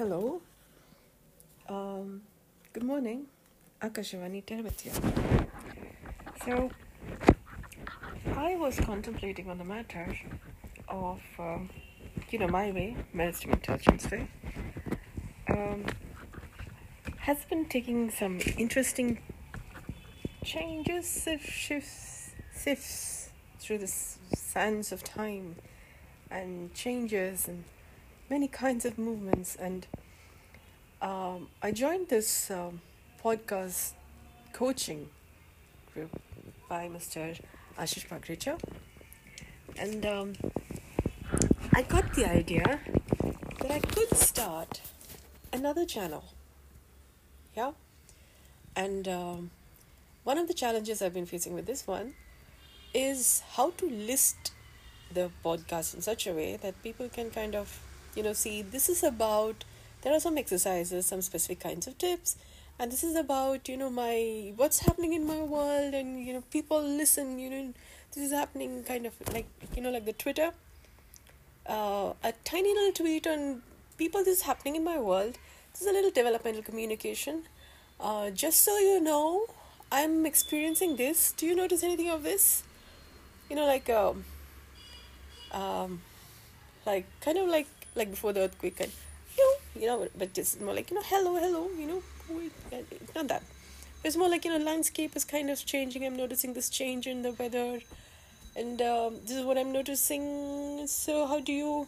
Hello. Um, good morning. Akashawani Tervatia. So, I was contemplating on the matter of, um, you know, my way, Maritime Intelligence Way, um, has been taking some interesting changes, if shifts, sifts through the sands of time and changes and many kinds of movements. And um, I joined this um, podcast coaching group by Mr. Ashish Bagrecha. And um, I got the idea that I could start another channel. Yeah? And um, one of the challenges I've been facing with this one is how to list the podcast in such a way that people can kind of, you know, see this is about, there are some exercises, some specific kinds of tips, and this is about, you know, my, what's happening in my world, and, you know, people listen, you know, this is happening kind of like, you know, like the Twitter, uh, a tiny little tweet on people, this is happening in my world. This is a little developmental communication. Uh, just so you know, I'm experiencing this. Do you notice anything of this? You know, like um, um, like kind of like like before the earthquake, and you know, you know, but it's more like you know, hello, hello, you know, it's not that. It's more like you know, landscape is kind of changing. I'm noticing this change in the weather, and um, this is what I'm noticing. So, how do you,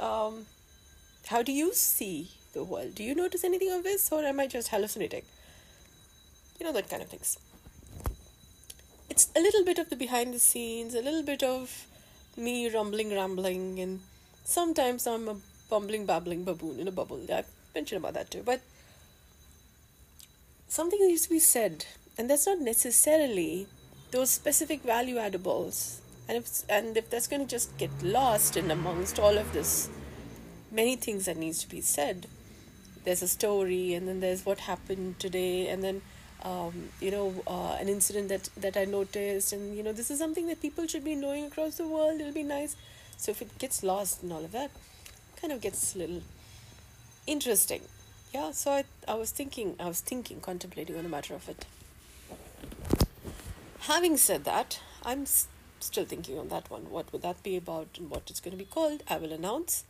um, how do you see the world? Do you notice anything of this, or am I just hallucinating? You know that kind of things. It's a little bit of the behind the scenes, a little bit of me rumbling, rambling, and sometimes I'm a bumbling, babbling baboon in a bubble. I've mentioned about that too. But something needs to be said, and that's not necessarily those specific value addables. And if and if that's going to just get lost in amongst all of this, many things that needs to be said. There's a story, and then there's what happened today, and then um, you know uh, an incident that that I noticed, and you know this is something that people should be knowing across the world. It'll be nice. So if it gets lost and all of that, kind of gets a little interesting. Yeah. So I I was thinking I was thinking contemplating on the matter of it. Having said that, I'm s- still thinking on that one. What would that be about and what it's going to be called? I will announce.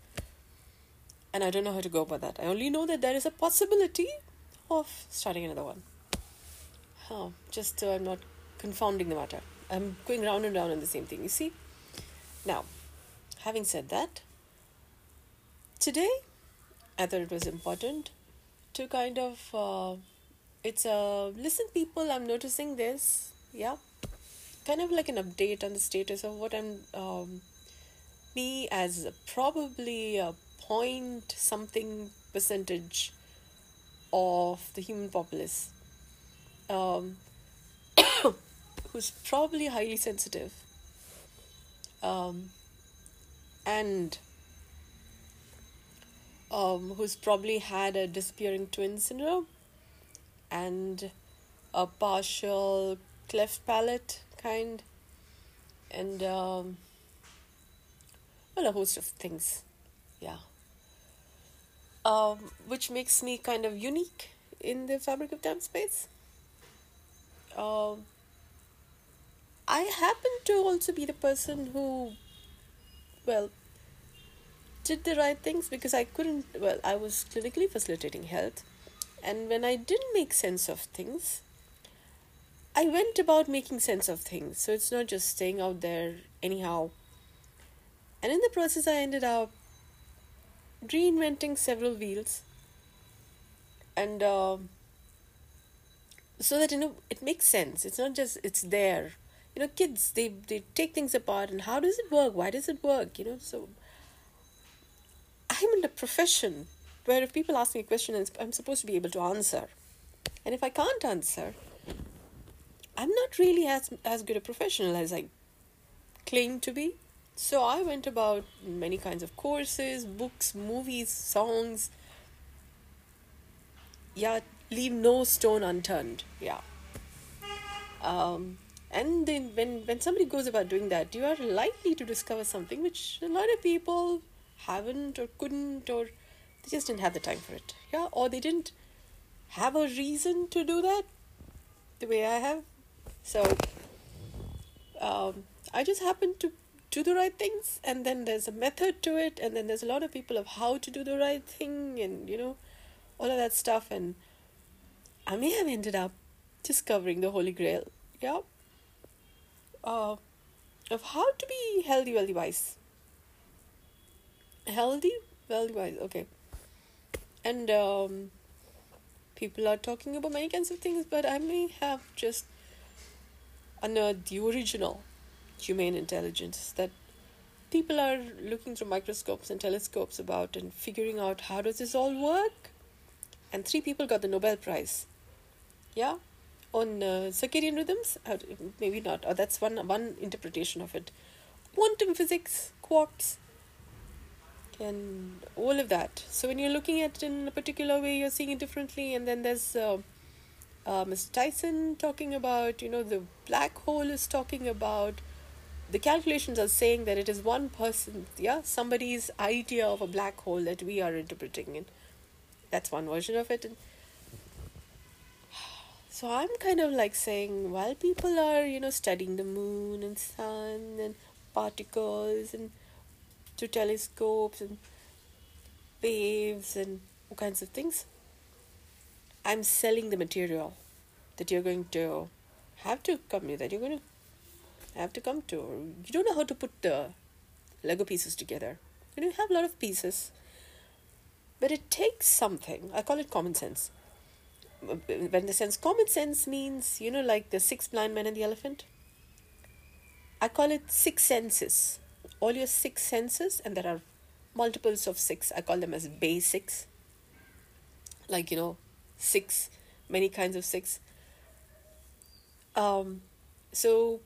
And I don't know how to go about that. I only know that there is a possibility of starting another one. Oh, just so I'm not confounding the matter. I'm going round and round on the same thing, you see? Now, having said that, today I thought it was important to kind of, uh, it's a, listen, people, I'm noticing this, yeah? Kind of like an update on the status of what I'm, um, me as probably a point something percentage of the human populace um, who's probably highly sensitive um, and um, who's probably had a disappearing twin syndrome and a partial cleft palate kind. And um, well a host of things. Yeah. Um, which makes me kind of unique in the fabric of time space. Um, I happen to also be the person who, well, did the right things because I couldn't, well, I was clinically facilitating health. And when I didn't make sense of things, I went about making sense of things. So it's not just staying out there anyhow. And in the process, I ended up reinventing several wheels. And, um, so that you know it makes sense it's not just it's there you know kids they they take things apart and how does it work why does it work you know so a profession where if people ask me a question i'm supposed to be able to answer and if i can't answer i'm not really as as good a professional as i claim to be. So i went about many kinds of courses books movies songs. Yeah leave no stone unturned. Yeah. Um, and then when when somebody goes about doing that you are likely to discover something which a lot of people haven't or couldn't or They just didn't have the time for it. Yeah, or they didn't have a reason to do that the way I have. So um, I just happen to do the right things, and then there's a method to it, and then there's a lot of people of how to do the right thing, and you know, all of that stuff. And I may have ended up discovering the Holy Grail. Yeah. Uh, of how to be healthy, wealthy, wise. Healthy, wealthy, wise. Okay. And um, people are talking about many kinds of things, but I may have just unearthed the original humane intelligence that people are looking through microscopes and telescopes about and figuring out how does this all work. And three people got the Nobel Prize. Yeah, on uh, circadian rhythms maybe not or that's one one interpretation of it quantum physics quarks and all of that so when you're looking at it in a particular way you're seeing it differently and then there's uh, uh, Mr. Tyson talking about you know the black hole is talking about the calculations are saying that it is one person yeah somebody's idea of a black hole that we are interpreting and that's one version of it and so I'm kind of like saying, while people are, you know, studying the moon and sun and particles and telescopes and waves and all kinds of things, I'm selling the material that you're going to have to come with, that you're going to have to come to. You don't know how to put the Lego pieces together. You know, you have a lot of pieces, but it takes something. I call it common sense when the sense common sense means you know like the six blind men and the elephant i call it six senses all your six senses and there are multiples of six. I call them as basics. Like you know six many kinds of six. Um so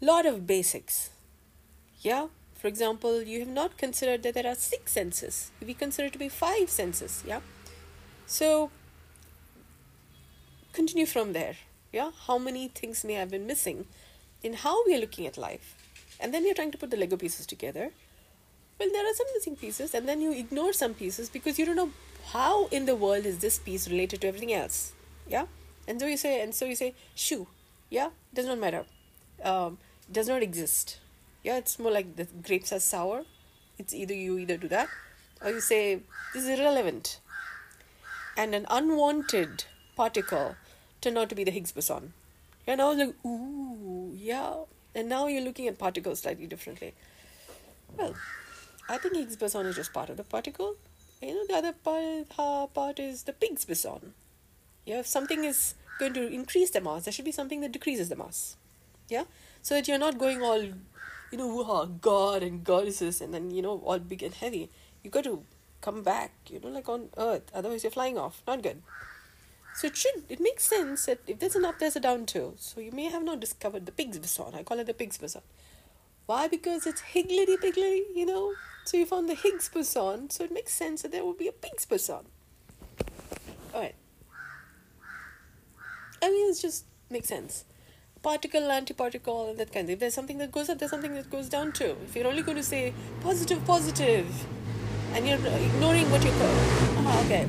lot of basics. Yeah for example you have not considered that there are six senses. We consider to be five senses yeah? So continue from there. Yeah, how many things may have been missing in how we are looking at life, and then you're trying to put the Lego pieces together. Well, there are some missing pieces, and then you ignore some pieces because you don't know how in the world is this piece related to everything else. Yeah, and so you say, and so you say, shoe. Yeah, it does not matter. Um, does not exist. Yeah, it's more like the grapes are sour. It's either you either do that, or you say this is irrelevant. And an unwanted particle turned out to be the Higgs boson. And I was like, ooh, yeah. And now you're looking at particles slightly differently. Well, I think Higgs boson is just part of the particle. You know, the other part, part is the Higgs boson. Yeah, if something is going to increase the mass, there should be something that decreases the mass. Yeah? So that you're not going all, you know, God and goddesses and then, you know, all big and heavy. You got to come back, you know, like on Earth. Otherwise, you're flying off. Not good. So it should it makes sense that if there's an up, there's a down too. So you may have not discovered the Higgs boson. I call it the Higgs boson. Why? Because it's higgledy piggledy, you know. So you found the Higgs boson, so it makes sense that there will be a Higgs boson. Alright. I mean, it just makes sense. Particle, antiparticle, and that kind of. If there's something that goes up, there's something that goes down too. If you're only going to say positive, positive, and you're ignoring what you call, ah, okay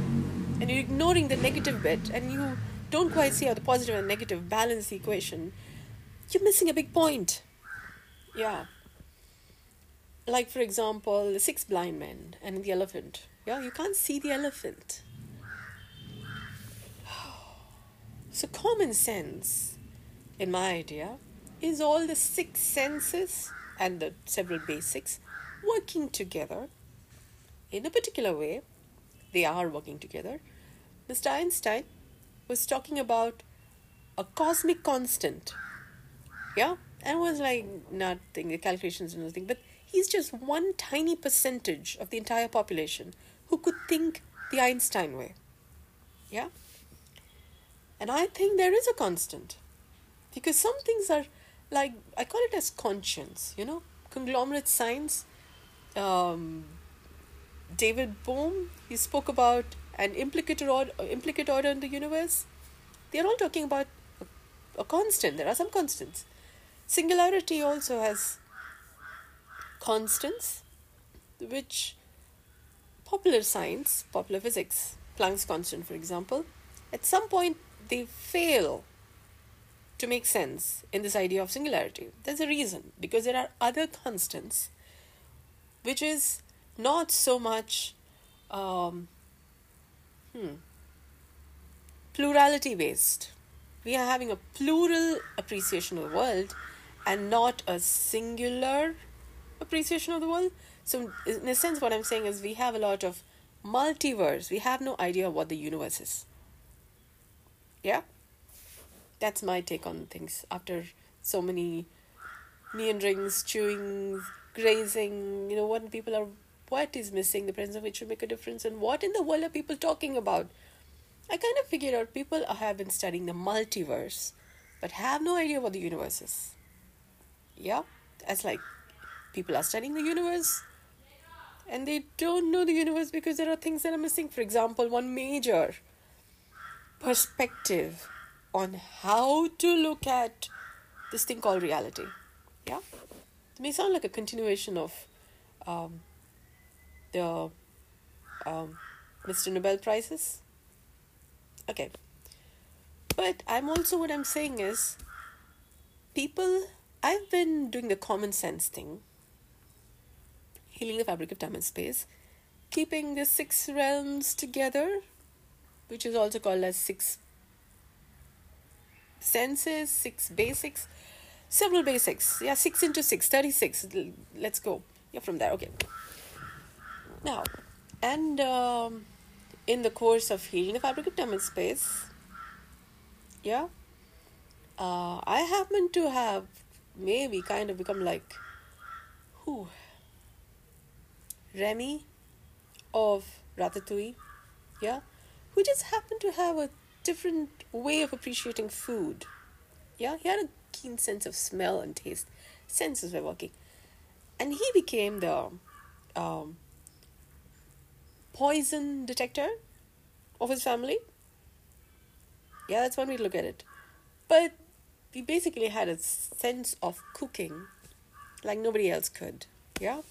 and you're ignoring the negative bit and you don't quite see how the positive and negative balance the equation, you're missing a big point. Yeah. Like, for example, the six blind men and the elephant. Yeah, you can't see the elephant. So, common sense, in my idea, is all the six senses and the several basics working together in a particular way they are working together. Mr. Einstein was talking about a cosmic constant. Yeah? And was like nothing, the calculations and nothing, but he's just one tiny percentage of the entire population who could think the Einstein way. Yeah? And I think there is a constant. Because some things are like, I call it as conscience, you know, conglomerate science. Um, David Bohm, he spoke about an implicate order, implicate order in the universe. They're all talking about a, a constant. There are some constants. Singularity also has constants, which popular science, popular physics, Planck's constant, for example, at some point they fail to make sense in this idea of singularity. There's a reason because there are other constants which is not so much um, hmm, plurality based. We are having a plural appreciation of the world and not a singular appreciation of the world. So, in a sense, what I'm saying is we have a lot of multiverse. We have no idea what the universe is. Yeah? That's my take on things after so many meanderings, chewing, grazing, you know, what people are, what is missing, the presence of which should make a difference, and what in the world are people talking about? I kind of figured out people have been studying the multiverse, but have no idea what the universe is. Yeah? That's like people are studying the universe and they don't know the universe because there are things that are missing. For example, one major perspective on how to look at this thing called reality. Yeah? It may sound like a continuation of um, the um, Mr. Nobel Prizes. Okay. But I'm also, what I'm saying is, people, I've been doing the common sense thing, healing the fabric of time and space, keeping the six realms together, which is also called as six senses, six basics, several basics. Yeah, six into six, 36. Let's go. Yeah, from there. Okay. Now, and um, in the course of healing the fabric of and space, yeah, uh, I happen to have maybe kind of become like, who? Remy of Ratatouille, yeah, who just happened to have a different way of appreciating food. Yeah, he had a keen sense of smell and taste. Senses were working. And he became the um, poison detector of his family. Yeah, that's one way to look at it. But he basically had a sense of cooking like nobody else could. Yeah.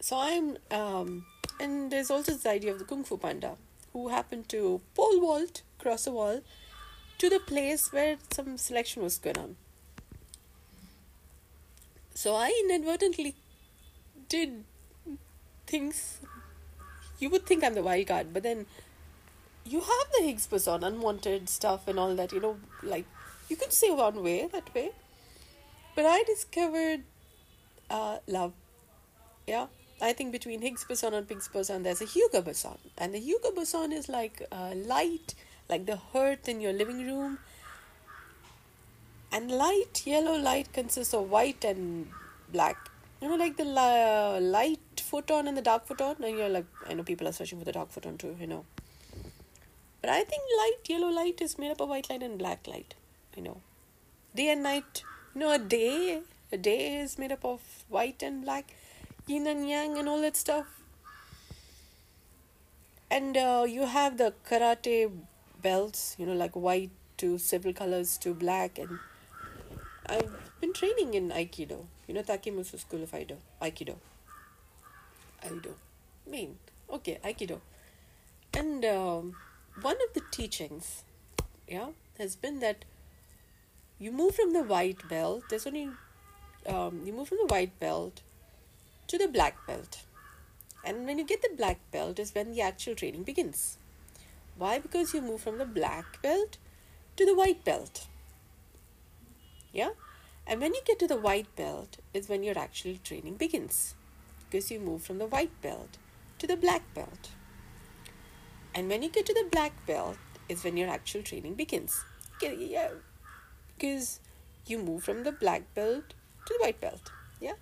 So I'm, um, and there's also this idea of the Kung Fu Panda who happened to pole vault, cross a wall, to the place where some selection was going on. So I inadvertently did things. You would think I'm the wild card, but then you have the Higgs boson, unwanted stuff, and all that. You know, like you could say one way that way, but I discovered uh, love. Yeah, I think between Higgs boson and Higgs boson, there's a Hugo boson, and the Hugo boson is like uh, light, like the hearth in your living room. And light, yellow light consists of white and black. You know, like the uh, light photon and the dark photon. And you're like, I know people are searching for the dark photon too. You know, but I think light, yellow light is made up of white light and black light. You know, day and night. You know, a day, a day is made up of white and black yin and yang and all that stuff. And uh, you have the karate belts, you know, like white to several colors to black. And I've been training in Aikido, you know, Takemusu School of Aikido. Aikido. Aikido. Main. Okay, Aikido. And um, one of the teachings, yeah, has been that you move from the white belt. There's only um, you move from the white belt to the black belt. And when you get the black belt is when the actual training begins. Why? Because you move from the black belt to the white belt. Yeah? And when you get to the white belt is when your actual training begins. Because you move from the white belt to the black belt. And when you get to the black belt is when your actual training begins. Yeah. Because you move from the black belt to the white belt. Yeah?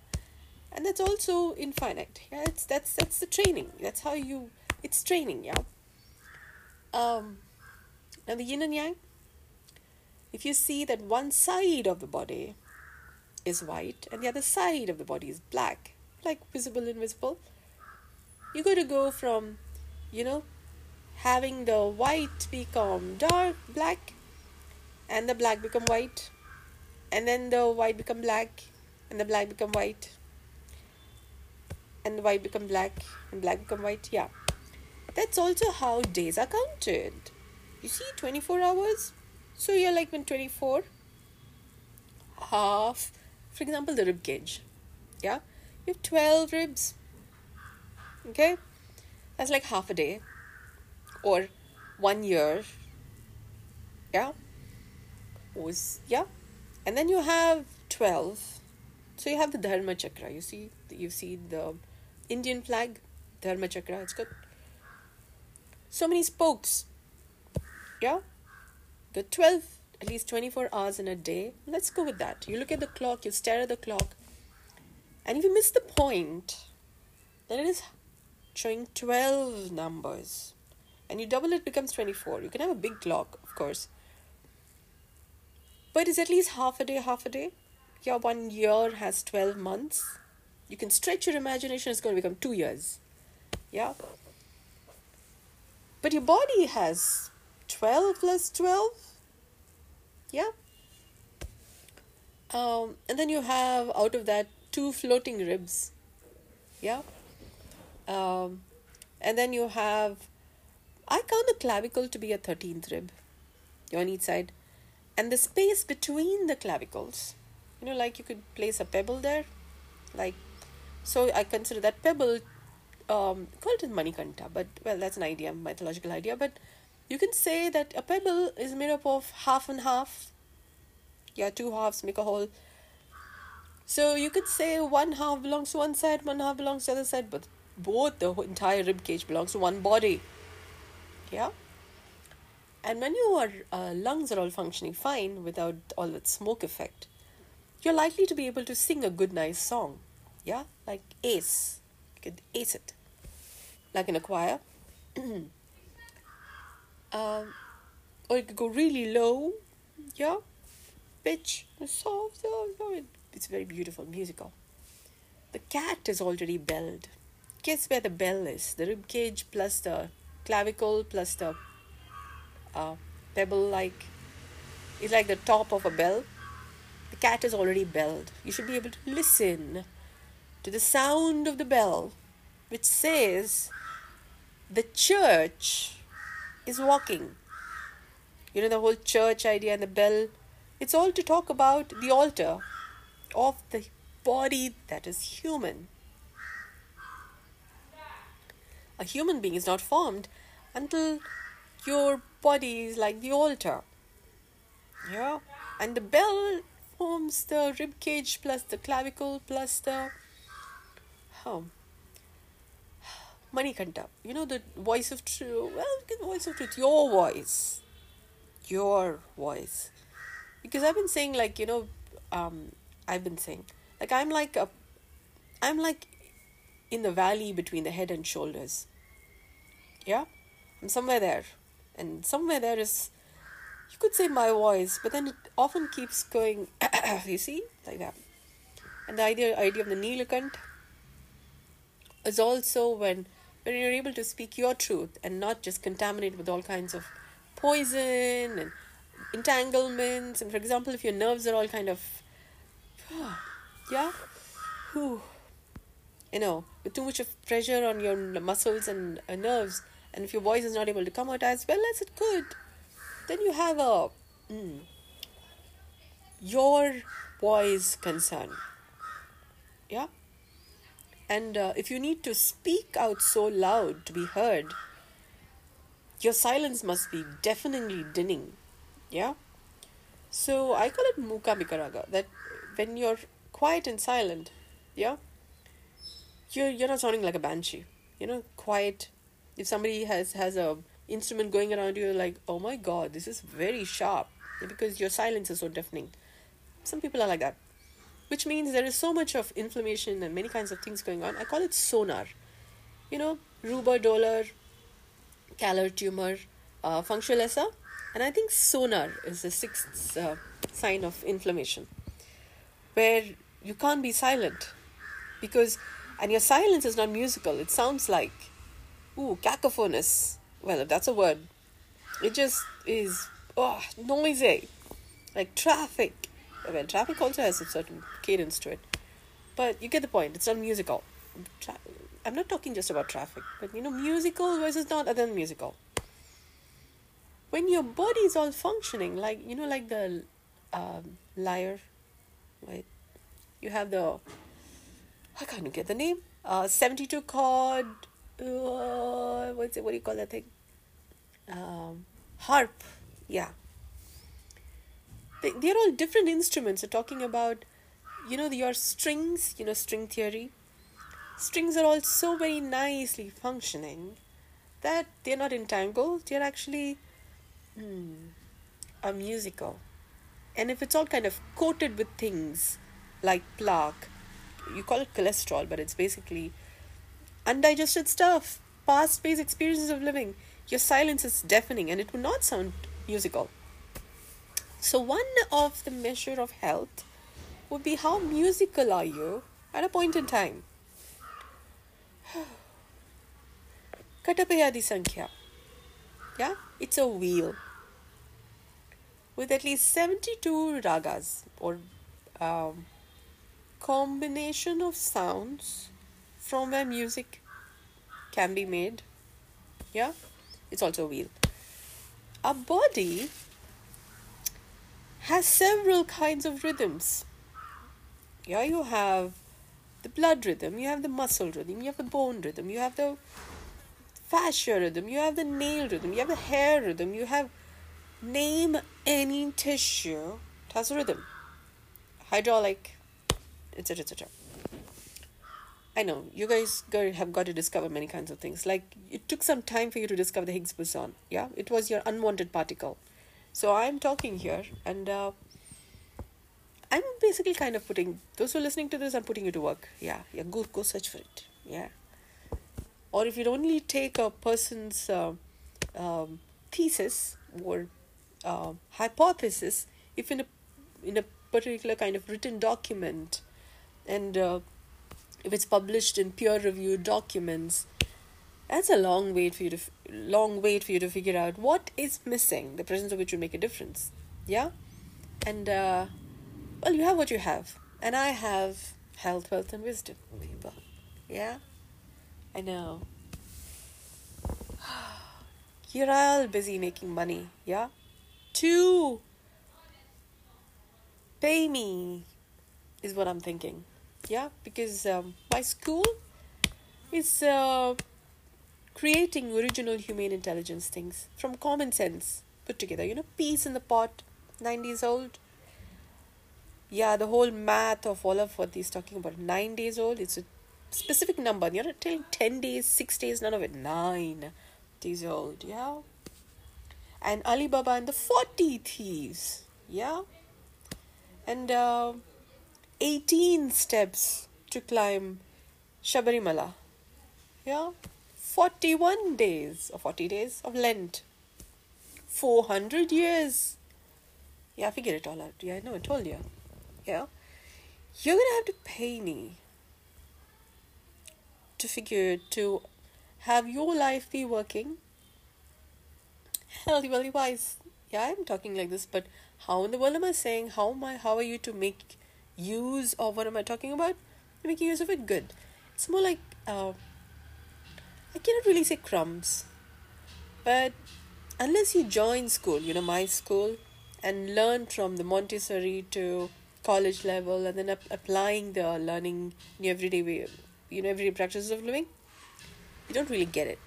and that's also infinite yeah it's that's that's the training that's how you it's training yeah um and the yin and yang if you see that one side of the body is white and the other side of the body is black like visible invisible you got to go from you know having the white become dark black and the black become white and then the white become black and the black become white and the white become black and black become white yeah. That's also how days are counted. You see 24 hours so you're like when 24 half for example the rib cage yeah? You have 12 ribs okay? That's like half a day or one year yeah? Was yeah? And then you have 12 so you have the dharma chakra. You see you see the indian flag dharma chakra. It's got so many spokes yeah the 12 at least 24 hours in a day. Let's go with that. You look at the clock you stare at the clock. And if you miss the point then it is showing 12 numbers. And you double it becomes 24 you can have a big clock of course. But it's at least half a day half a day. Your one year has 12 months. You can stretch your imagination it's going to become two years. Yeah? But your body has 12 plus 12 yeah. Um, and then you have out of that two floating ribs. Yeah. Um, and then you have i count the clavicle to be a 13th rib. On each side. And the space between the clavicles. You know like you could place a pebble there. Like so i consider that pebble um, call it Manikanta, but well, that's an idea, mythological idea. But you can say that a pebble is made up of half and half. Yeah, two halves make a whole. So you could say one half belongs to one side, one half belongs to the other side, but both the entire rib cage belongs to one body. Yeah. And when your uh, lungs are all functioning fine without all that smoke effect, you're likely to be able to sing a good, nice song. Yeah, like ace. You could ace it like in a choir. um, or it could go really low, yeah, pitch, soft. It's very beautiful, musical. The cat is already belled. Guess where the bell is? The rib cage plus the clavicle plus the uh, pebble like. It's like the top of a bell. The cat is already belled. You should be able to listen to the sound of the bell, which says the church is walking. You know, the whole church idea and the bell, it's all to talk about the altar of the body that is human. A human being is not formed until your body is like the altar. Yeah, and the bell forms the rib cage plus the clavicle plus the oh, Manikanta, you know the voice of truth. Well, the voice of truth, your voice, your voice. Because I've been saying like you know, um, I've been saying like I'm like a, I'm like, in the valley between the head and shoulders. Yeah, I'm somewhere there, and somewhere there is, you could say my voice, but then it often keeps going. you see, like that, and the idea idea of the Nilakant is also when when you're able to speak your truth and not just contaminate with all kinds of poison and entanglements. And for example if your nerves are all kind of yeah whew, you know with too much of pressure on your muscles and uh, nerves and if your voice is not able to come out as well as it could then you have a mm, your voice concern. Yeah and uh, if you need to speak out so loud to be heard, your silence must be deafeningly dinning. Yeah? So I call it Muka Mikaraga, that when you're quiet and silent, yeah, you're, you're not sounding like a banshee. You know, quiet. If somebody has, has a instrument going around you, like, oh my god, this is very sharp. Because your silence is so deafening. Some people are like that which means there is so much of inflammation and many kinds of things going on. I call it sonar. You know, rubor, dolor, calor tumor, uh, functionalessa, and I think sonar is the sixth uh, sign of inflammation, where you can't be silent because, and your silence is not musical. It sounds like, ooh, cacophonous. Well, if that's a word, it just is oh noisy, like traffic traffic also has a certain cadence to it. But you get the point, it's not musical. tra- I'm not talking just about traffic, but you know, musical versus not other than musical. When your body is all functioning, like you know, like the um, lyre, right? You have the I can't get the name. Uh, seventy-two chord. Uh, what's it? What do you call that thing? Um, harp. Yeah. They, they're all different instruments. We're talking about, you know, your strings. You know, string theory strings are all so very nicely functioning that they're not entangled, they're actually hmm, a musical. And if it's all kind of coated with things like plaque, you call it cholesterol, but it's basically undigested stuff, past based experiences of living. Your silence is deafening and it would not sound musical. So, one of the measure of health would be how musical are you at a point in time. Katapayadi Sankhya. Yeah, it's a wheel with at least 72 ragas or um, combination of sounds from where music can be made. Yeah, it's also a wheel. Our body has several kinds of rhythms. Yeah, you have the blood rhythm, you have the muscle rhythm, you have the bone rhythm, you have the fascia rhythm, you have the nail rhythm, you have the hair rhythm, you have name any tissue, it has a rhythm. Hydraulic, etc. etc. I know you guys have got to discover many kinds of things. Like it took some time for you to discover the Higgs boson. Yeah, it was your unwanted particle. So I'm talking here, and uh, I'm basically kind of putting those who are listening to this. I'm putting you to work. Yeah, yeah. Go go search for it. Yeah. Or if you only take a person's uh, um, thesis or uh, hypothesis, if in a in a particular kind of written document, and uh, if it's published in peer reviewed documents, that's a long wait for you to long wait for you to figure out what is missing. The presence of which will make a difference. Yeah, and uh, well, you have what you have. And I have health, wealth, and wisdom, people. Yeah? I know. You're all busy making money, yeah? To pay me is what I'm thinking. Yeah? Because um, my school is uh, creating original humane intelligence things from common sense put together. You know, peas in the pot, 90s old yeah, the whole math of all of what he's talking about, nine days old, it's a specific number. You're not telling 10 days, 6 days, none of it. Nine days old, yeah? And Alibaba and the 40 thieves, yeah? And uh, 18 steps to climb Shabarimala, yeah? 41 days or 40 days of Lent. 400 years. Yeah, figure it all out. Yeah, I know, I told you yeah, you're gonna have to pay me to figure to have your life be working healthy, wealthy, wise. Yeah, I'm talking like this, but how in the world am I saying? How am I? How are you to make use of what am I talking about? Making use of it good. It's more like uh, I cannot really say crumbs, but unless you join school, you know my school, and learn from the Montessori to college level and then ap- applying the learning in your everyday way, you know, everyday practices of living, you don't really get it.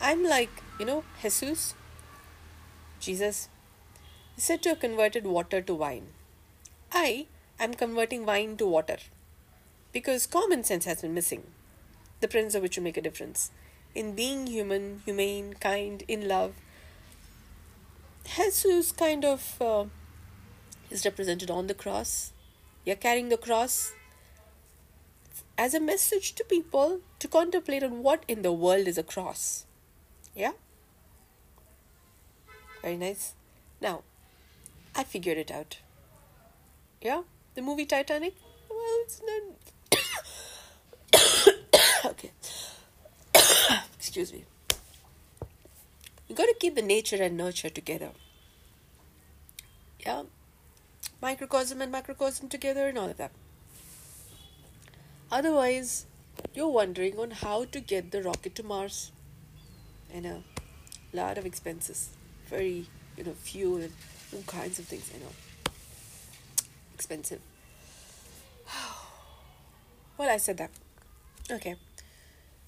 I'm like, you know, Jesus, Jesus, is said to have converted water to wine. I am converting wine to water because common sense has been missing, the presence of which will make a difference. In being human, humane, kind, in love, Jesus kind of uh, is represented on the cross. You're carrying the cross as a message to people to contemplate on what in the world is a cross. Yeah? Very nice. Now, I figured it out. Yeah? The movie Titanic? Well, it's not. Okay. Excuse me. You got to keep the nature and nurture together. Yeah? microcosm and macrocosm together and all of that. Otherwise, you're wondering on how to get the rocket to Mars. And a lot of expenses. Very, you know, fuel and all kinds of things, you know. Expensive. Well, I said that. Okay.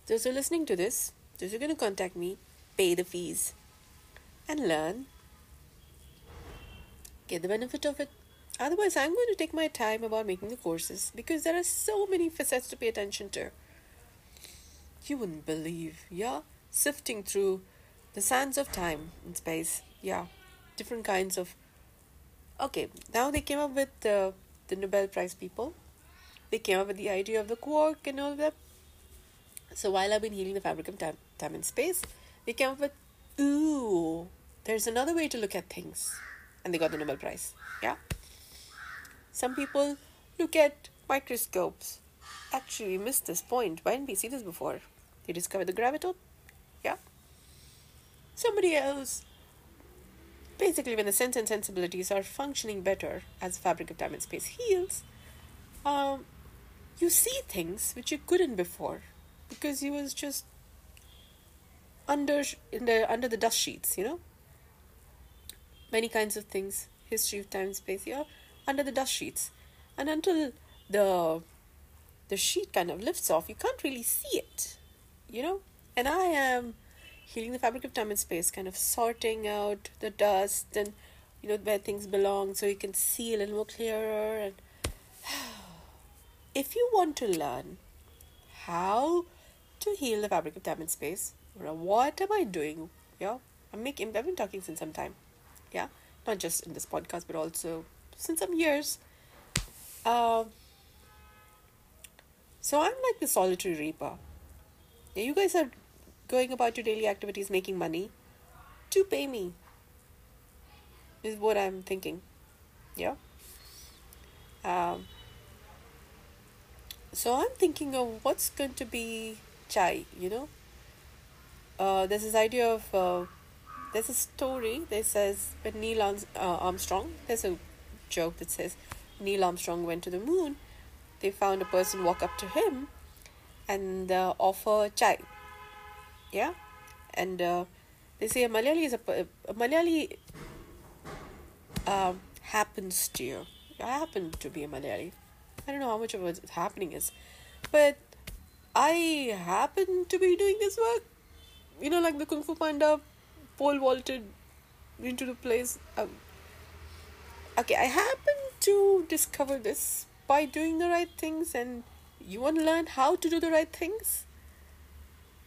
Those who are listening to this, those who are going to contact me, pay the fees and learn. Get the benefit of it. Otherwise, I'm going to take my time about making the courses because there are so many facets to pay attention to. You wouldn't believe, yeah? Sifting through the sands of time and space, yeah. Different kinds of. Okay, now they came up with the, the Nobel Prize people they came up with the idea of the quark and all that. So while I've been healing the fabric of time, time and space, they came up with, ooh, there's another way to look at things. And they got the Nobel Prize. Yeah. Some people look at microscopes. Actually, we missed this point. Why didn't we see this before? They discovered the graviton. Yeah. Somebody else. Basically, when the sense and sensibilities are functioning better as the fabric of time and space heals, um, you see things which you couldn't before because he was just under in the under the dust sheets you know? Many kinds of things history of time and space yeah under the dust sheets. And until the the sheet kind of lifts off you can't really see it you know? And i am healing the fabric of time and space kind of sorting out the dust and you know where things belong so you can see a little more clearer and if you want to learn how to heal the fabric of time and space, what am I doing? Yeah, I'm making. I've been talking since some time. Yeah, not just in this podcast, but also since some years. Uh, so I'm like the solitary reaper. Yeah, you guys are going about your daily activities, making money. To pay me. Is what I'm thinking. Yeah. Um, so I'm thinking of what's going to be chai, you know. Uh, there's this idea of uh, there's a story that says when Neil uh, Armstrong, there's a joke that says Neil Armstrong went to the moon, they found a person walk up to him and uh, offer chai. Yeah, and uh, they say a Malayali is a, a Malayali uh, happens to you. I happen to be a Malayali I don't know how much of what's happening is, but I happen to be doing this work. You know, like the Kung Fu Panda pole vaulted into the place. Um, okay, I happen to discover this by doing the right things, and you want to learn how to do the right things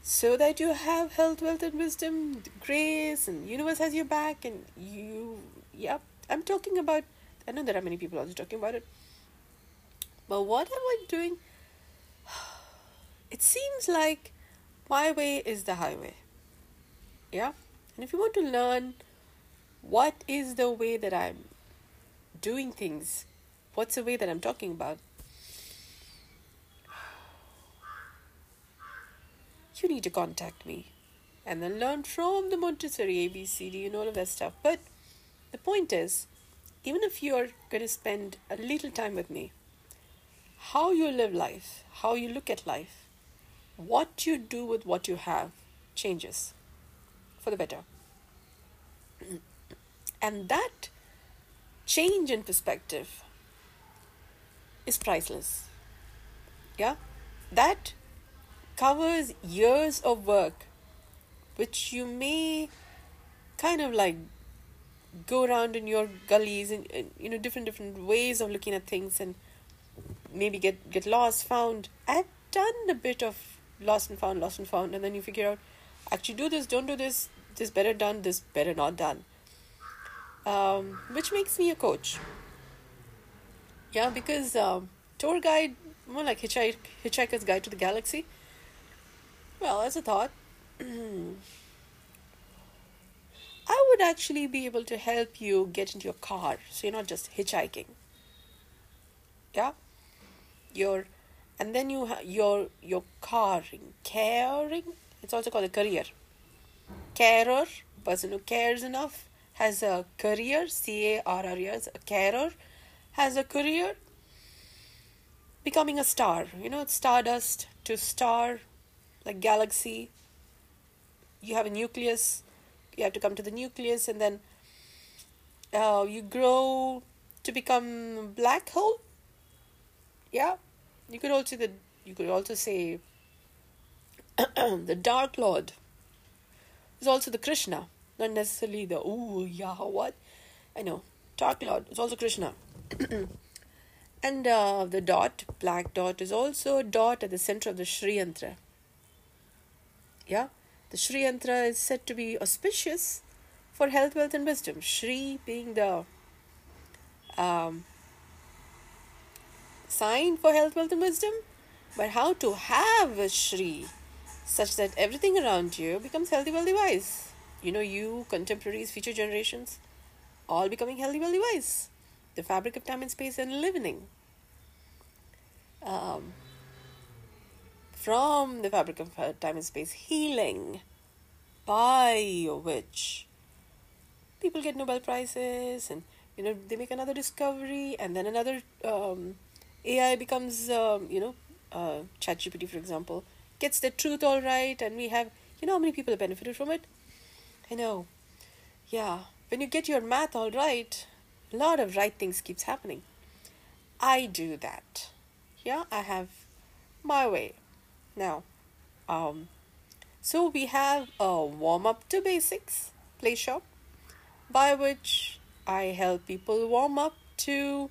so that you have health, wealth, and wisdom, grace, and universe has your back, and you, yep. I'm talking about. I know there are many people also talking about it but what am I doing? It seems like my way is the highway. Yeah? And if you want to learn what is the way that I'm doing things, what's the way that I'm talking about, you need to contact me and then learn from the Montessori ABCD and all of that stuff. But the point is, even if you're going to spend a little time with me, how you live life, how you look at life, what you do with what you have changes for the better. And that change in perspective is priceless. Yeah? That covers years of work which you may kind of like go around in your gullies and, and you know different different ways of looking at things and maybe get get lost, found. I've done a bit of lost and found, lost and found, and then you figure out actually do this, don't do this, this better done, this better not done. Um, which makes me a coach. Yeah, because um, tour guide, more like hitchhike, Hitchhiker's Guide to the Galaxy. Well, as a thought, I would actually be able to help you get into your car so you're not just hitchhiking. Yeah? your and then you have your your caring caring it's also called a career carer person who cares enough has a career c a r r e s a carer has a career becoming a star. You know, stardust to star, like galaxy. You have a nucleus. You have to come to the nucleus, and then uh, you grow to become black hole. Yeah, you could also the you could also say the Dark Lord is also the Krishna, not necessarily the oh yeah what I know Dark Lord is also Krishna. and uh, the dot, black dot, is also a dot at the center of the Sri Yantra. Yeah, the Sri Yantra is said to be auspicious for health, wealth, and wisdom. Shri being the um, sign for health, wealth, and wisdom, but how to have a Shri such that everything around you becomes healthy, wealthy, wise. You know, you, contemporaries, future generations, all becoming healthy, wealthy, wise. The fabric of time and space and living. Um, from the fabric of uh, time and space, healing, by which people get Nobel Prizes and you know they make another discovery and then another um, AI becomes um, you know uh, ChatGPT for example gets the truth all right and we have you know how many people have benefited from it? I know. Yeah. When you get your math all right a lot of right things keeps happening. I do that. Yeah I have my way. Now um so we have a warm up to basics play shop by which I help people warm up to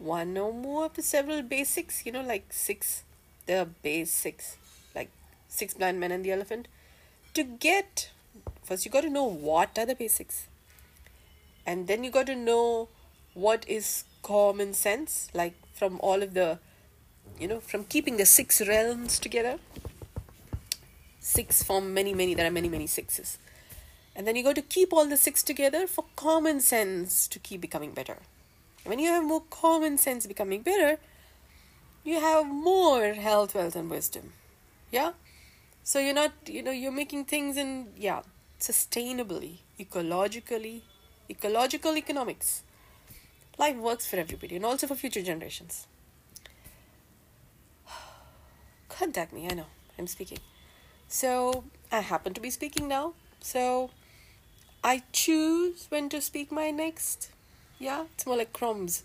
one or more of the several basics, you know, like six, the basics, like six blind men and the elephant. To get, first you got to know what are the basics. And then you got to know what is common sense, like from all of the, you know, from keeping the six realms together. Six form many, many, there are many, many sixes. And then you got to keep all the six together for common sense to keep becoming better. When you have more common sense becoming better, you have more health, wealth, and wisdom. Yeah? So you're not, you know, you're making things in, yeah, sustainably, ecologically, ecological economics. Life works for everybody and also for future generations. Contact me, I know, I'm speaking. So I happen to be speaking now. So I choose when to speak my next. Yeah, it's more like crumbs.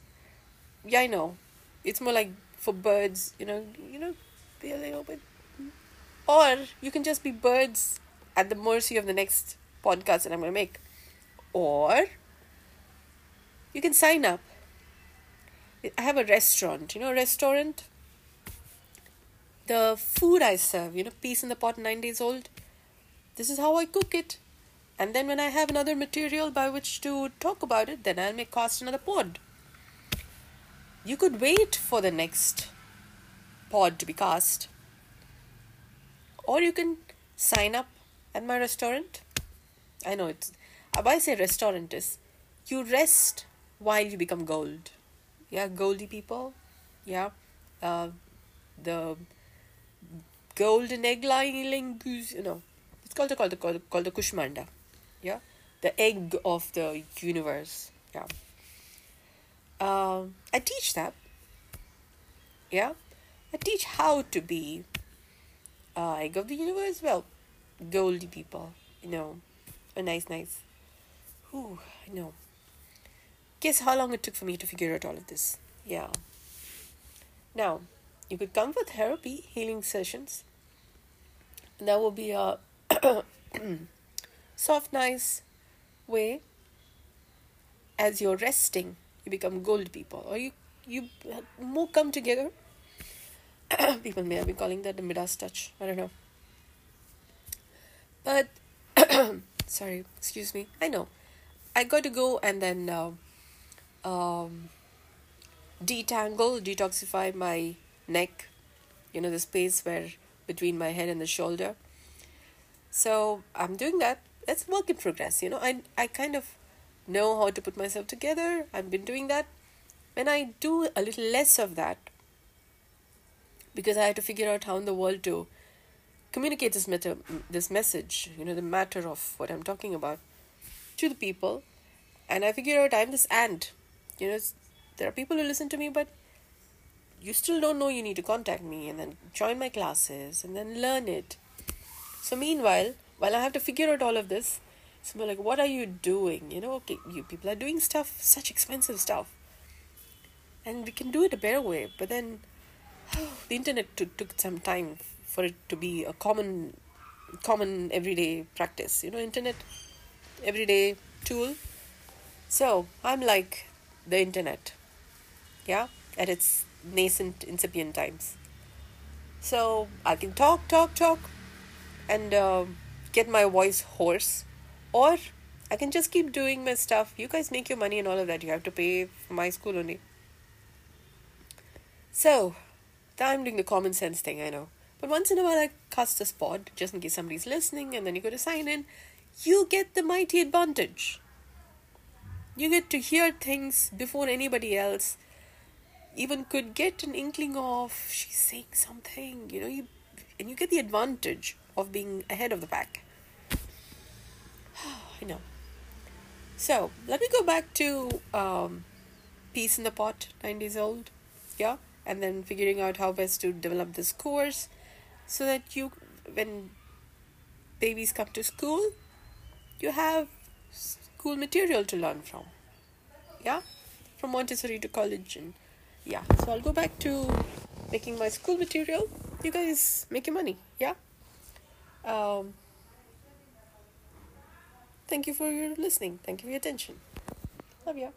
Yeah, I know. It's more like for birds, you know, you know, a little bit. Or you can just be birds at the mercy of the next podcast that I'm going to make. Or you can sign up. I have a restaurant, you know, a restaurant. The food I serve, you know, peace in the pot, nine days old. This is how I cook it. And then when I have another material by which to talk about it, then I'll make cast another pod. You could wait for the next pod to be cast. Or you can sign up at my restaurant. I know it's why I say restaurant is you rest while you become gold. Yeah, goldy people. Yeah. Uh, the golden egg laying you know. It's called the called the called, called the Kushmanda yeah? The egg of the universe. Yeah. Um, i teach that. Yeah? I teach how to be uh, egg of the universe. Well goldy people you know. A nice nice. Ooh, i know. Guess how long it took for me to figure out all of this? Yeah. Now you could come for therapy healing sessions. And that will be a soft, nice way, as you're resting, you become gold people, or you you more come together. people may have been calling that the Midas touch. I don't know. But sorry, excuse me. I know. I got to go and then uh, um, detangle, detoxify my neck. You know the space where between my head and the shoulder. So I'm doing that it's work in progress you know. I i kind of know how to put myself together. I've been doing that. When i do a little less of that because i had to figure out how in the world to communicate this matter this message you know the matter of what i'm talking about to the people. And i figured out i'm this ant you know. There are people who listen to me but you still don't know, you need to contact me and then join my classes and then learn it. So, meanwhile, while I have to figure out all of this, so like, what are you doing? You know, okay, you people are doing stuff, such expensive stuff, and we can do it a better way. But then, the internet t- took some time for it to be a common, common everyday practice. You know, internet, everyday tool. So I'm like the internet, yeah, at its nascent, incipient times. So I can talk, talk, talk, and uh, get my voice hoarse or I can just keep doing my stuff. You guys make your money and all of that. You have to pay for my school only. So, I'm doing the common sense thing, I know. But once in a while, I cast a spot just in case somebody's listening, and then you go to sign in. You get the mighty advantage. You get to hear things before anybody else even could get an inkling of she's saying something, you know, you and you get the advantage of being ahead of the pack. I know. So let me go back to um, Peace in the Pot, nine days old. Yeah, and then figuring out how best to develop this course so that you, when babies come to school, you have school material to learn from. Yeah, from Montessori to college, and yeah. So I'll go back to making my school material. You guys make your money. Yeah. Um, Thank you for your listening. Thank you for your attention. Love ya.